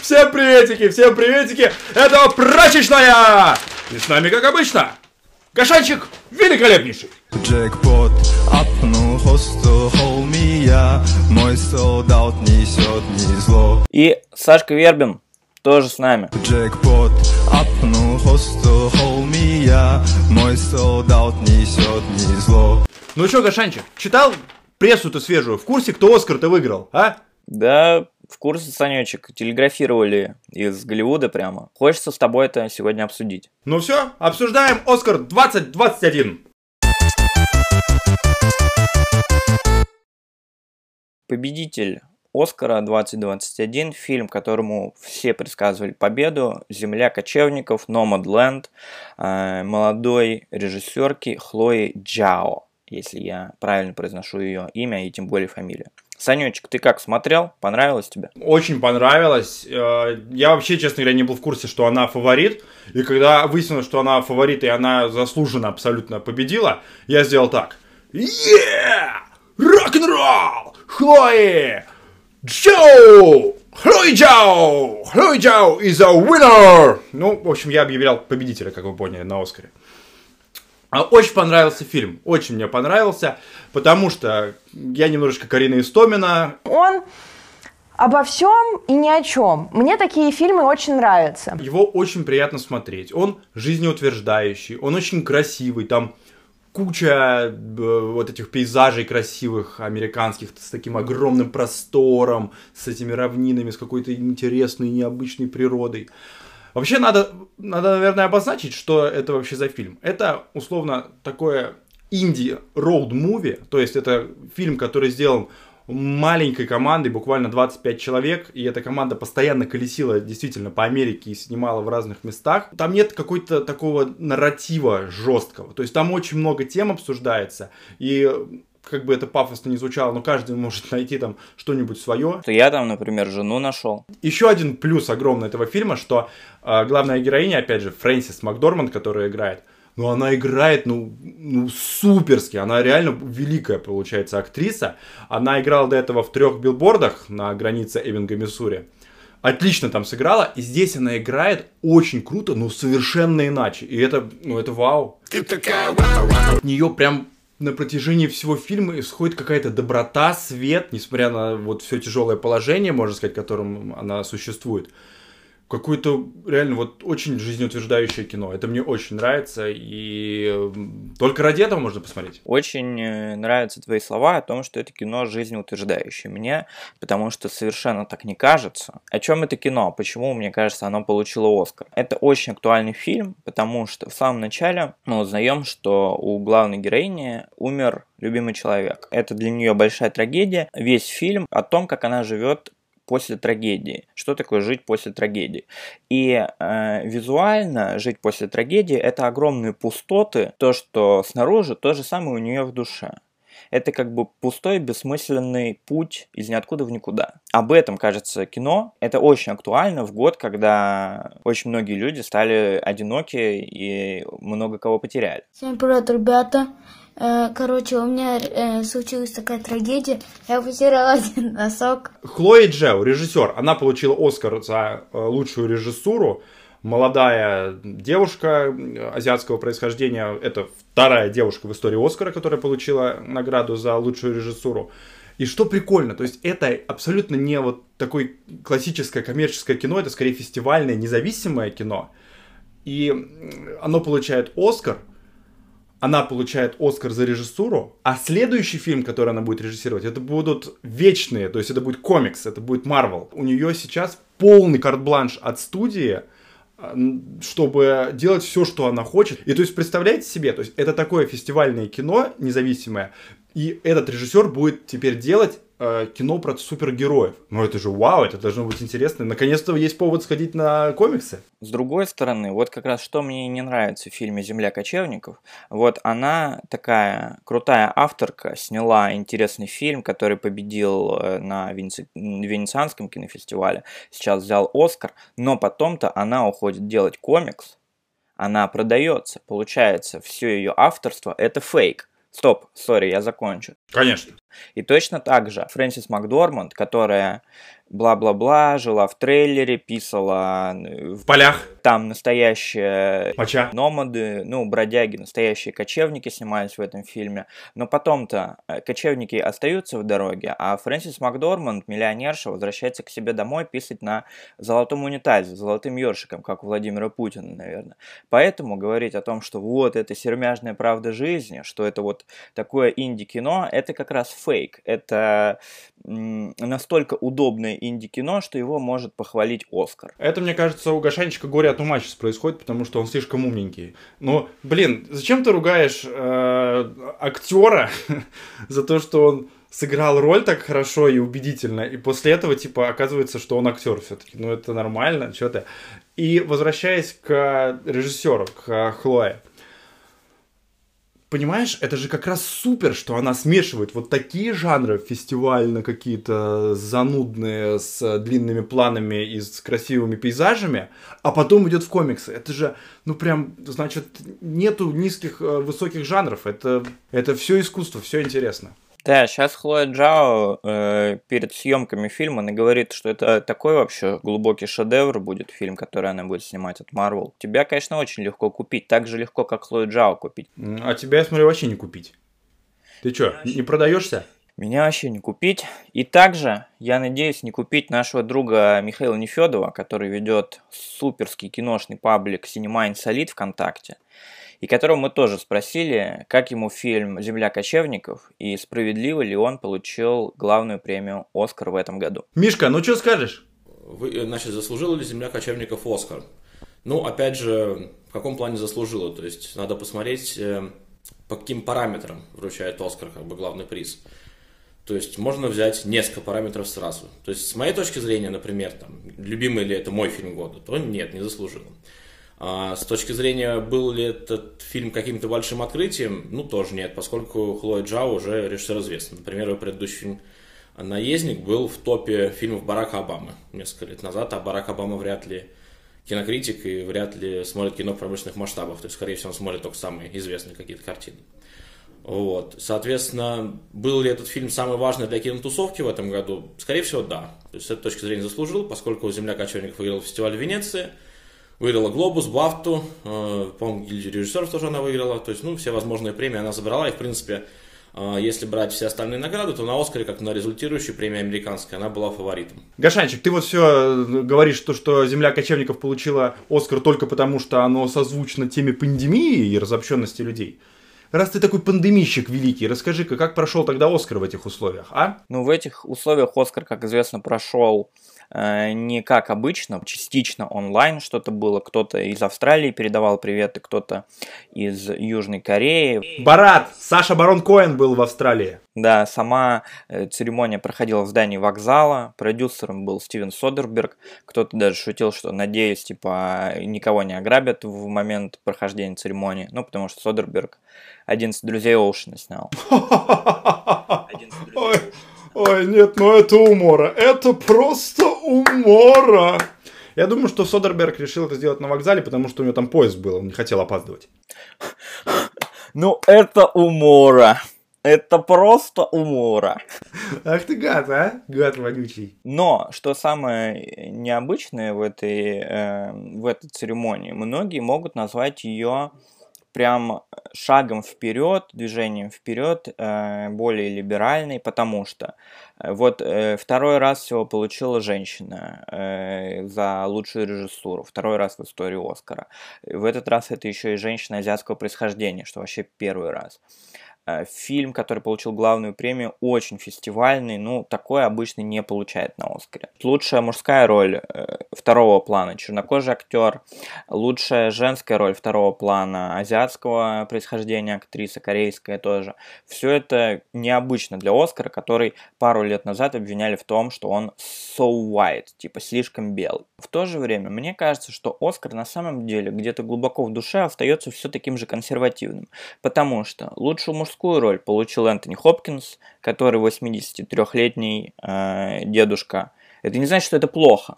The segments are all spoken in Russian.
Всем приветики, всем приветики! Это прачечная! И с нами, как обычно, Гашанчик великолепнейший! Джекпот, апнул хостел, холмия, мой солдат несет не зло. И Сашка Вербин тоже с нами. Джекпот, апнул хостел, холмия, мой солдат несет не зло. Ну что, Гашанчик, читал прессу-то свежую? В курсе, кто Оскар-то выиграл, а? Да, в курсе, Санечек, телеграфировали из Голливуда прямо. Хочется с тобой это сегодня обсудить. Ну все, обсуждаем Оскар 2021. Победитель Оскара 2021, фильм, которому все предсказывали победу, «Земля кочевников», «Номадленд», э, молодой режиссерки Хлои Джао, если я правильно произношу ее имя и тем более фамилию. Санечек, ты как смотрел? Понравилось тебе? Очень понравилось. Э, Я вообще, честно говоря, не был в курсе, что она фаворит. И когда выяснилось, что она фаворит, и она заслуженно абсолютно победила, я сделал так. Yeah! Рок-н-ролл! Хлои! Джоу! Хлои Джоу! Хлои Джоу is a winner! Ну, в общем, я объявлял победителя, как вы поняли, на Оскаре. А Очень понравился фильм, очень мне понравился, потому что я немножечко Карина Истомина, Он обо всем и ни о чем. Мне такие фильмы очень нравятся. Его очень приятно смотреть. Он жизнеутверждающий, он очень красивый, там куча э, вот этих пейзажей красивых американских с таким огромным простором, с этими равнинами, с какой-то интересной, необычной природой. Вообще надо, надо, наверное, обозначить, что это вообще за фильм. Это, условно, такое инди-роуд-муви, то есть это фильм, который сделан маленькой командой, буквально 25 человек, и эта команда постоянно колесила действительно по Америке и снимала в разных местах. Там нет какой-то такого нарратива жесткого, то есть там очень много тем обсуждается, и как бы это пафосно не звучало, но каждый может найти там что-нибудь свое. То я там, например, жену нашел. Еще один плюс огромный этого фильма, что э, главная героиня, опять же, Фрэнсис Макдорманд, которая играет, ну, она играет, ну, ну, суперски. Она реально великая, получается, актриса. Она играла до этого в трех билбордах на границе Эвинга, Миссури. Отлично там сыграла. И здесь она играет очень круто, но совершенно иначе. И это, ну, это вау. От нее прям на протяжении всего фильма исходит какая-то доброта, свет, несмотря на вот все тяжелое положение, можно сказать, в котором она существует. Какое-то реально вот очень жизнеутверждающее кино. Это мне очень нравится, и э, только ради этого можно посмотреть. Очень э, нравятся твои слова о том, что это кино жизнеутверждающее мне, потому что совершенно так не кажется. О чем это кино? Почему, мне кажется, оно получило Оскар? Это очень актуальный фильм, потому что в самом начале мы узнаем, что у главной героини умер любимый человек. Это для нее большая трагедия. Весь фильм о том, как она живет после трагедии. Что такое жить после трагедии? И э, визуально жить после трагедии это огромные пустоты, то, что снаружи, то же самое у нее в душе. Это как бы пустой, бессмысленный путь из ниоткуда в никуда. Об этом, кажется, кино. Это очень актуально в год, когда очень многие люди стали одиноки и много кого потеряли. Всем привет, ребята. Э, Короче, у меня э, случилась такая трагедия. Я потерял один носок. Хлои Джео, режиссер, она получила Оскар за э, лучшую режиссуру. Молодая девушка э, азиатского происхождения. Это вторая девушка в истории Оскара, которая получила награду за лучшую режиссуру. И что прикольно, то есть это абсолютно не вот такое классическое коммерческое кино, это скорее фестивальное независимое кино. И оно получает Оскар, она получает Оскар за режиссуру, а следующий фильм, который она будет режиссировать, это будут вечные, то есть это будет комикс, это будет Марвел. У нее сейчас полный карт-бланш от студии, м, чтобы делать все, что она хочет. И то есть представляете себе, то есть это такое фестивальное кино независимое, и этот режиссер будет теперь делать э, кино про супергероев. Ну это же вау, это должно быть интересно. Наконец-то есть повод сходить на комиксы. С другой стороны, вот как раз что мне не нравится в фильме «Земля кочевников», вот она такая крутая авторка, сняла интересный фильм, который победил э, на Венеци- Венецианском кинофестивале, сейчас взял Оскар, но потом-то она уходит делать комикс, она продается, получается, все ее авторство это фейк. Стоп, сори, я закончу. Конечно. И точно так же Фрэнсис Макдорманд, которая бла-бла-бла, жила в трейлере, писала В полях. там настоящие Моча. номады, ну, бродяги, настоящие кочевники снимались в этом фильме. Но потом-то э, кочевники остаются в дороге, а Фрэнсис Макдорманд, миллионерша, возвращается к себе домой писать на золотом унитазе, золотым ёршиком, как у Владимира Путина, наверное. Поэтому говорить о том, что вот это сермяжная правда жизни, что это вот такое инди-кино, это как раз фейк. Это настолько удобное инди-кино, что его может похвалить Оскар. Это, мне кажется, у Гашанчика горе от ума сейчас происходит, потому что он слишком умненький. Но, блин, зачем ты ругаешь э, актера за то, что он сыграл роль так хорошо и убедительно, и после этого, типа, оказывается, что он актер все-таки. Ну, это нормально, что ты. И возвращаясь к режиссеру, к Хлое. Понимаешь, это же как раз супер, что она смешивает вот такие жанры фестивально какие-то занудные с длинными планами и с красивыми пейзажами, а потом идет в комиксы. Это же, ну прям, значит, нету низких, э, высоких жанров. Это, это все искусство, все интересно. Да, сейчас Хлоя Джао э, перед съемками фильма она говорит, что это такой вообще глубокий шедевр будет фильм, который она будет снимать от Marvel. Тебя, конечно, очень легко купить, так же легко, как Хлою Джао купить. А тебя, я смотрю, вообще не купить. Ты что, не продаешься? Меня вообще не купить. И также я надеюсь не купить нашего друга Михаила Нефедова, который ведет суперский киношный паблик Cinema Insolid ВКонтакте, и которого мы тоже спросили, как ему фильм «Земля кочевников» и справедливо ли он получил главную премию «Оскар» в этом году. Мишка, ну что скажешь? Вы, э, значит, заслужила ли земля кочевников Оскар? Ну, опять же, в каком плане заслужила? То есть надо посмотреть, э, по каким параметрам вручает Оскар как бы главный приз. То есть можно взять несколько параметров сразу. То есть с моей точки зрения, например, там, любимый ли это мой фильм года, то нет, не заслужил. А с точки зрения, был ли этот фильм каким-то большим открытием, ну тоже нет, поскольку Хлоя Джао уже режиссер известный. Например, его предыдущий фильм «Наездник» был в топе фильмов Барака Обамы несколько лет назад, а Барак Обама вряд ли кинокритик и вряд ли смотрит кино промышленных масштабах. То есть, скорее всего, он смотрит только самые известные какие-то картины. Вот. Соответственно, был ли этот фильм самый важный для кинотусовки в этом году? Скорее всего, да. То есть, с этой точки зрения заслужил, поскольку «Земля кочевников» выиграла фестиваль в Венеции, выиграла «Глобус», «Бафту», э, по-моему, гильдию режиссеров тоже она выиграла. То есть, ну, все возможные премии она забрала. И, в принципе, э, если брать все остальные награды, то на «Оскаре», как на результирующей премии американской, она была фаворитом. Гашанчик, ты вот все говоришь, то, что «Земля кочевников» получила Оскар только потому, что оно созвучно теме пандемии и разобщенности людей. Раз ты такой пандемийщик великий, расскажи-ка, как прошел тогда Оскар в этих условиях, а? Ну, в этих условиях Оскар, как известно, прошел э, не как обычно, частично онлайн что-то было. Кто-то из Австралии передавал приветы, кто-то из Южной Кореи. Барат! Саша Барон Коэн был в Австралии. Да, сама э, церемония проходила в здании вокзала, продюсером был Стивен Содерберг. Кто-то даже шутил, что, надеюсь, типа, никого не ограбят в момент прохождения церемонии. Ну, потому что Содерберг 11 друзей Оушена снял. Ой, нет, ну это умора. Это просто умора. Я думаю, что Содерберг решил это сделать на вокзале, потому что у него там поезд был, он не хотел опаздывать. Ну, это умора. Это просто умора. Ах ты гад, а? Гад вонючий. Но, что самое необычное в этой, э, в этой церемонии, многие могут назвать ее прям шагом вперед, движением вперед, э, более либеральной, потому что э, вот э, второй раз всего получила женщина э, за лучшую режиссуру, второй раз в истории Оскара. В этот раз это еще и женщина азиатского происхождения, что вообще первый раз. Э, Фильм, который получил главную премию, очень фестивальный, ну, такое обычно не получает на Оскаре. Лучшая мужская роль э, второго плана, чернокожий актер. Лучшая женская роль второго плана, азиатского происхождения актриса, корейская тоже. Все это необычно для Оскара, который пару лет назад обвиняли в том, что он so white, типа слишком белый. В то же время, мне кажется, что Оскар на самом деле где-то глубоко в душе остается все таким же консервативным. Потому что лучшую мужскую роль получил Энтони Хопкинс, который 83-летний э, дедушка. Это не значит, что это плохо.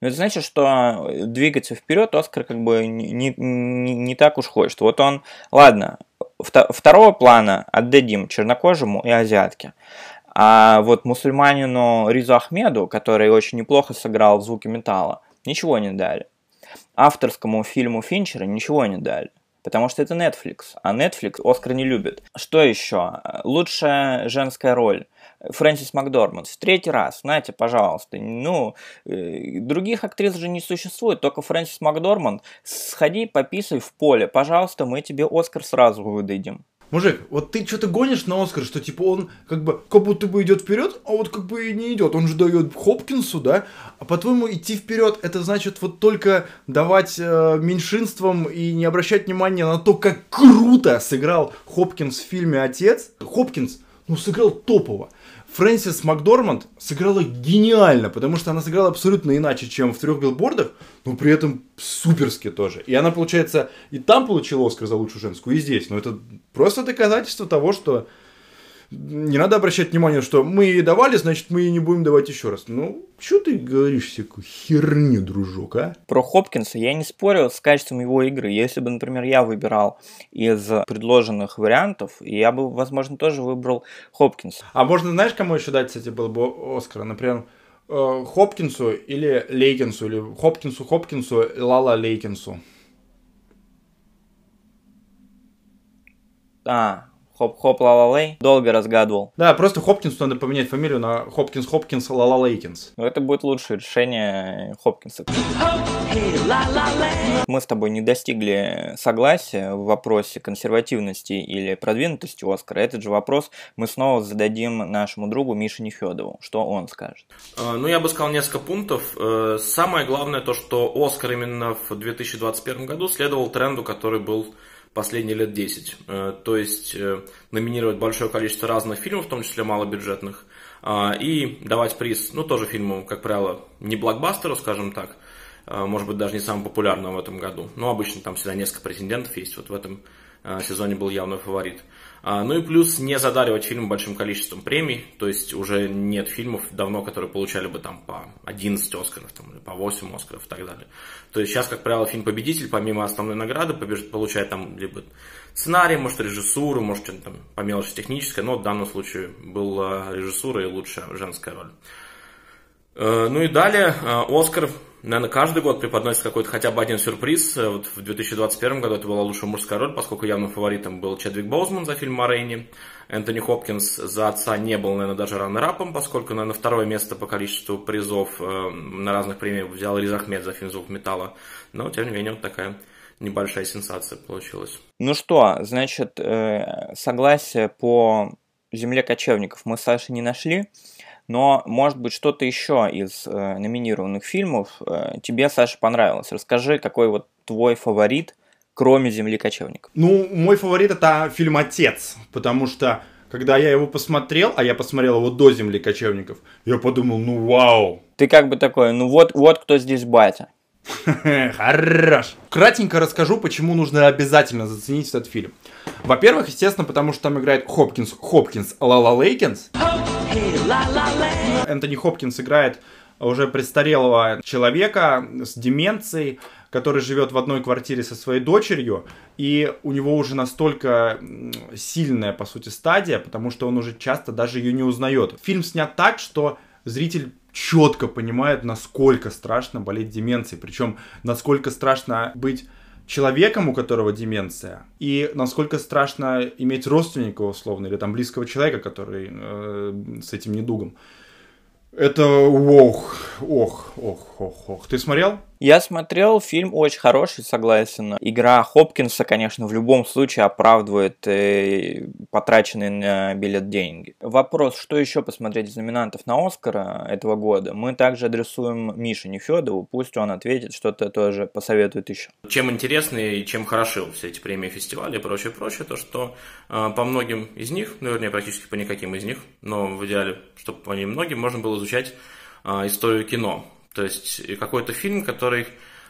Но это значит, что двигаться вперед Оскар как бы не, не, не так уж хочет. Вот он, ладно, вто- второго плана отдадим чернокожему и азиатке. А вот мусульманину Ризу Ахмеду, который очень неплохо сыграл в «Звуке металла», ничего не дали. Авторскому фильму Финчера ничего не дали. Потому что это Netflix, а Netflix Оскар не любит. Что еще? Лучшая женская роль. Фрэнсис Макдорманд. В третий раз, знаете, пожалуйста. Ну, э, других актрис же не существует, только Фрэнсис Макдорманд. Сходи, пописай в поле. Пожалуйста, мы тебе Оскар сразу выдадим. Мужик, вот ты что-то гонишь на Оскар, что типа он как бы как будто бы идет вперед, а вот как бы и не идет. Он же дает Хопкинсу, да? А по-твоему идти вперед, это значит вот только давать э, меньшинствам и не обращать внимания на то, как круто сыграл Хопкинс в фильме «Отец». Хопкинс, ну, сыграл топово. Фрэнсис Макдорманд сыграла гениально, потому что она сыграла абсолютно иначе, чем в трех билбордах, но при этом суперски тоже. И она, получается, и там получила Оскар за лучшую женскую, и здесь. Но это просто доказательство того, что не надо обращать внимание, что мы ей давали, значит, мы ей не будем давать еще раз. Ну, что ты говоришь всякую херню, дружок, а? Про Хопкинса я не спорил с качеством его игры. Если бы, например, я выбирал из предложенных вариантов, я бы, возможно, тоже выбрал Хопкинса. А можно, знаешь, кому еще дать, кстати, был бы Оскар? Например, э, Хопкинсу или Лейкинсу, или Хопкинсу, Хопкинсу, Лала Лейкинсу. А, хоп-хоп ла-ла-лей. Долго разгадывал. Да, просто Хопкинсу надо поменять фамилию на Хопкинс Хопкинс Лала Лейкинс. Но это будет лучшее решение Хопкинса. Мы с тобой не достигли согласия в вопросе консервативности или продвинутости Оскара. Этот же вопрос мы снова зададим нашему другу Мише Нефедову. Что он скажет? А, Ну, я бы сказал несколько пунктов. Э, Самое главное то, что Оскар именно в 2021 году следовал тренду, который был последние лет 10. Э, То есть э, номинировать большое количество разных фильмов, в том числе малобюджетных, а, и давать приз, ну, тоже фильму, как правило, не блокбастеру, скажем так, может быть, даже не самому популярному в этом году. Но обычно там всегда несколько претендентов есть. Вот в этом а, сезоне был явный фаворит. А, Ну и плюс не задаривать фильм большим количеством премий, то есть уже нет фильмов давно, которые получали бы там по 11 Оскаров, там, или по 8 Оскаров и так далее. То есть сейчас, как правило, фильм-победитель, помимо основной награды, побеж- получает там либо сценарий, может режиссуру, может что-то там по мелочи техническое, но в данном случае была режиссура и лучшая женская роль. Э, Ну и далее э, Оскар, наверное, каждый год преподносит какой-то хотя бы один сюрприз. Э, Вот в 2021 году это была лучшая мужская роль, поскольку явным фаворитом был Чедвик Боузман за фильм «Морейни». Энтони Хопкинс за отца не был, наверное, даже раннерапом, поскольку, наверное, второе место по количеству призов э, на разных премиях взял Риз Ахмед за фильм «Звук металла». Но, тем не менее, вот такая небольшая сенсация получилась. Ну что, значит, э, согласие по земле кочевников мы с Сашей не нашли, но, может быть, что-то еще из э, номинированных фильмов э, тебе, Саша, понравилось. Расскажи, какой вот твой фаворит, кроме земли кочевников. Ну, мой фаворит это фильм «Отец», потому что когда я его посмотрел, а я посмотрел его до «Земли кочевников», я подумал, ну вау, Ты как бы такой, ну вот, вот кто здесь батя. Хорош. Кратенько расскажу, почему нужно обязательно заценить этот фильм. Во-первых, естественно, потому что там играет Хопкинс, Хопкинс, Лала Лейкинс. Энтони Хопкинс играет уже престарелого человека с деменцией, который живет в одной квартире со своей дочерью, и у него уже настолько сильная, по сути, стадия, потому что он уже часто даже ее не узнает. Фильм снят так, что зритель четко понимает, насколько страшно болеть деменцией, причем насколько страшно быть человеком, у которого деменция, и насколько страшно иметь родственника, условно, или там близкого человека, который э, с этим недугом. Это ох, ох, ох, ох, ох. Ты смотрел? Я смотрел, фильм очень хороший, согласен. Игра Хопкинса, конечно, в любом случае оправдывает э, потраченные на билет деньги. Вопрос, что еще посмотреть из номинантов на Оскара этого года, мы также адресуем Мише Нефедову, пусть он ответит, что-то тоже посоветует еще. Чем интересны и чем хороши все эти премии фестиваля и прочее, прочее, то что э, по многим из них, ну, вернее, практически по никаким из них, но в идеале, чтобы по ним многим, можно было изучать э, историю кино. То есть какой-то фильм, который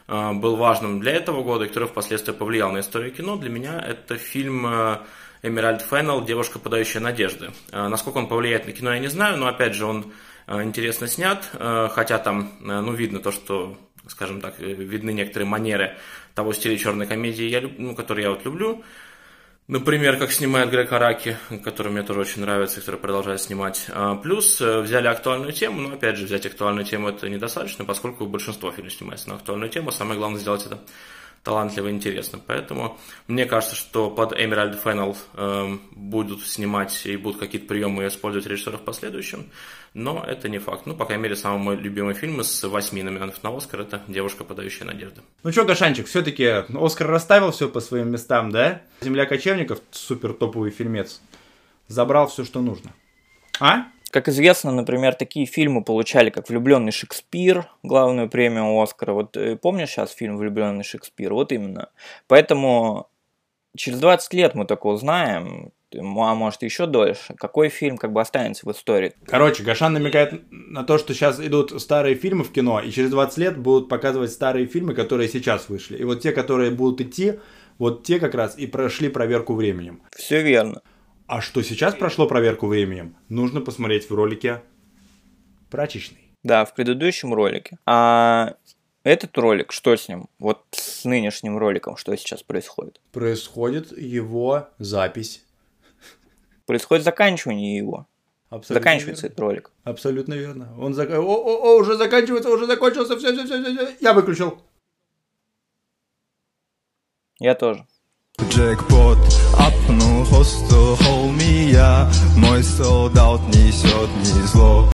э, был важным для этого года и который впоследствии повлиял на историю кино, для меня это фильм э, Эмеральд Феннелл «Девушка, подающая надежды». Э, насколько он повлияет на кино, я не знаю, но опять же он интересно снят, хотя там, ну, видно то, что скажем так, видны некоторые манеры того стиля черной комедии, я ну, который я вот люблю. Например, как снимает Грег Араки, который мне тоже очень нравится, который продолжает снимать. А, плюс э, взяли актуальную тему, но опять же, взять актуальную тему это недостаточно, поскольку большинство фильмов снимается на актуальную тему. Самое главное сделать это талантливо и интересно. Поэтому мне кажется, что под Emerald Fennel э, будут снимать и будут какие-то приемы использовать режиссеров в последующем, но это не факт. Ну, по крайней мере, самый мой любимый фильм из восьми номинантов на Оскар – это «Девушка, подающая надежды». Ну что, Гашанчик, все-таки Оскар расставил все по своим местам, да? «Земля кочевников» – супер топовый фильмец. Забрал все, что нужно. А? Как известно, например, такие фильмы получали, как «Влюбленный Шекспир», главную премию Оскара. Вот э, помнишь сейчас фильм «Влюбленный Шекспир»? Вот именно. Поэтому через 20 лет мы только узнаем, а может еще дольше, какой фильм как бы останется в истории. Короче, Гашан намекает на то, что сейчас идут старые фильмы в кино, и через 20 лет будут показывать старые фильмы, которые сейчас вышли. И вот те, которые будут идти, вот те как раз и прошли проверку временем. Все верно. А что сейчас прошло проверку временем, нужно посмотреть в ролике «Прачечный». Да, в предыдущем ролике. А этот ролик, что с ним? Вот с нынешним роликом, что сейчас происходит? Происходит его запись. Происходит заканчивание его. Абсолютно Заканчивается верно. этот ролик. Абсолютно верно. Он зак... о, о, о, уже заканчивается, уже закончился, все, все, все, все, я выключил. Я тоже. Джекпот, апну хосту холмия Мой солдат несет не зло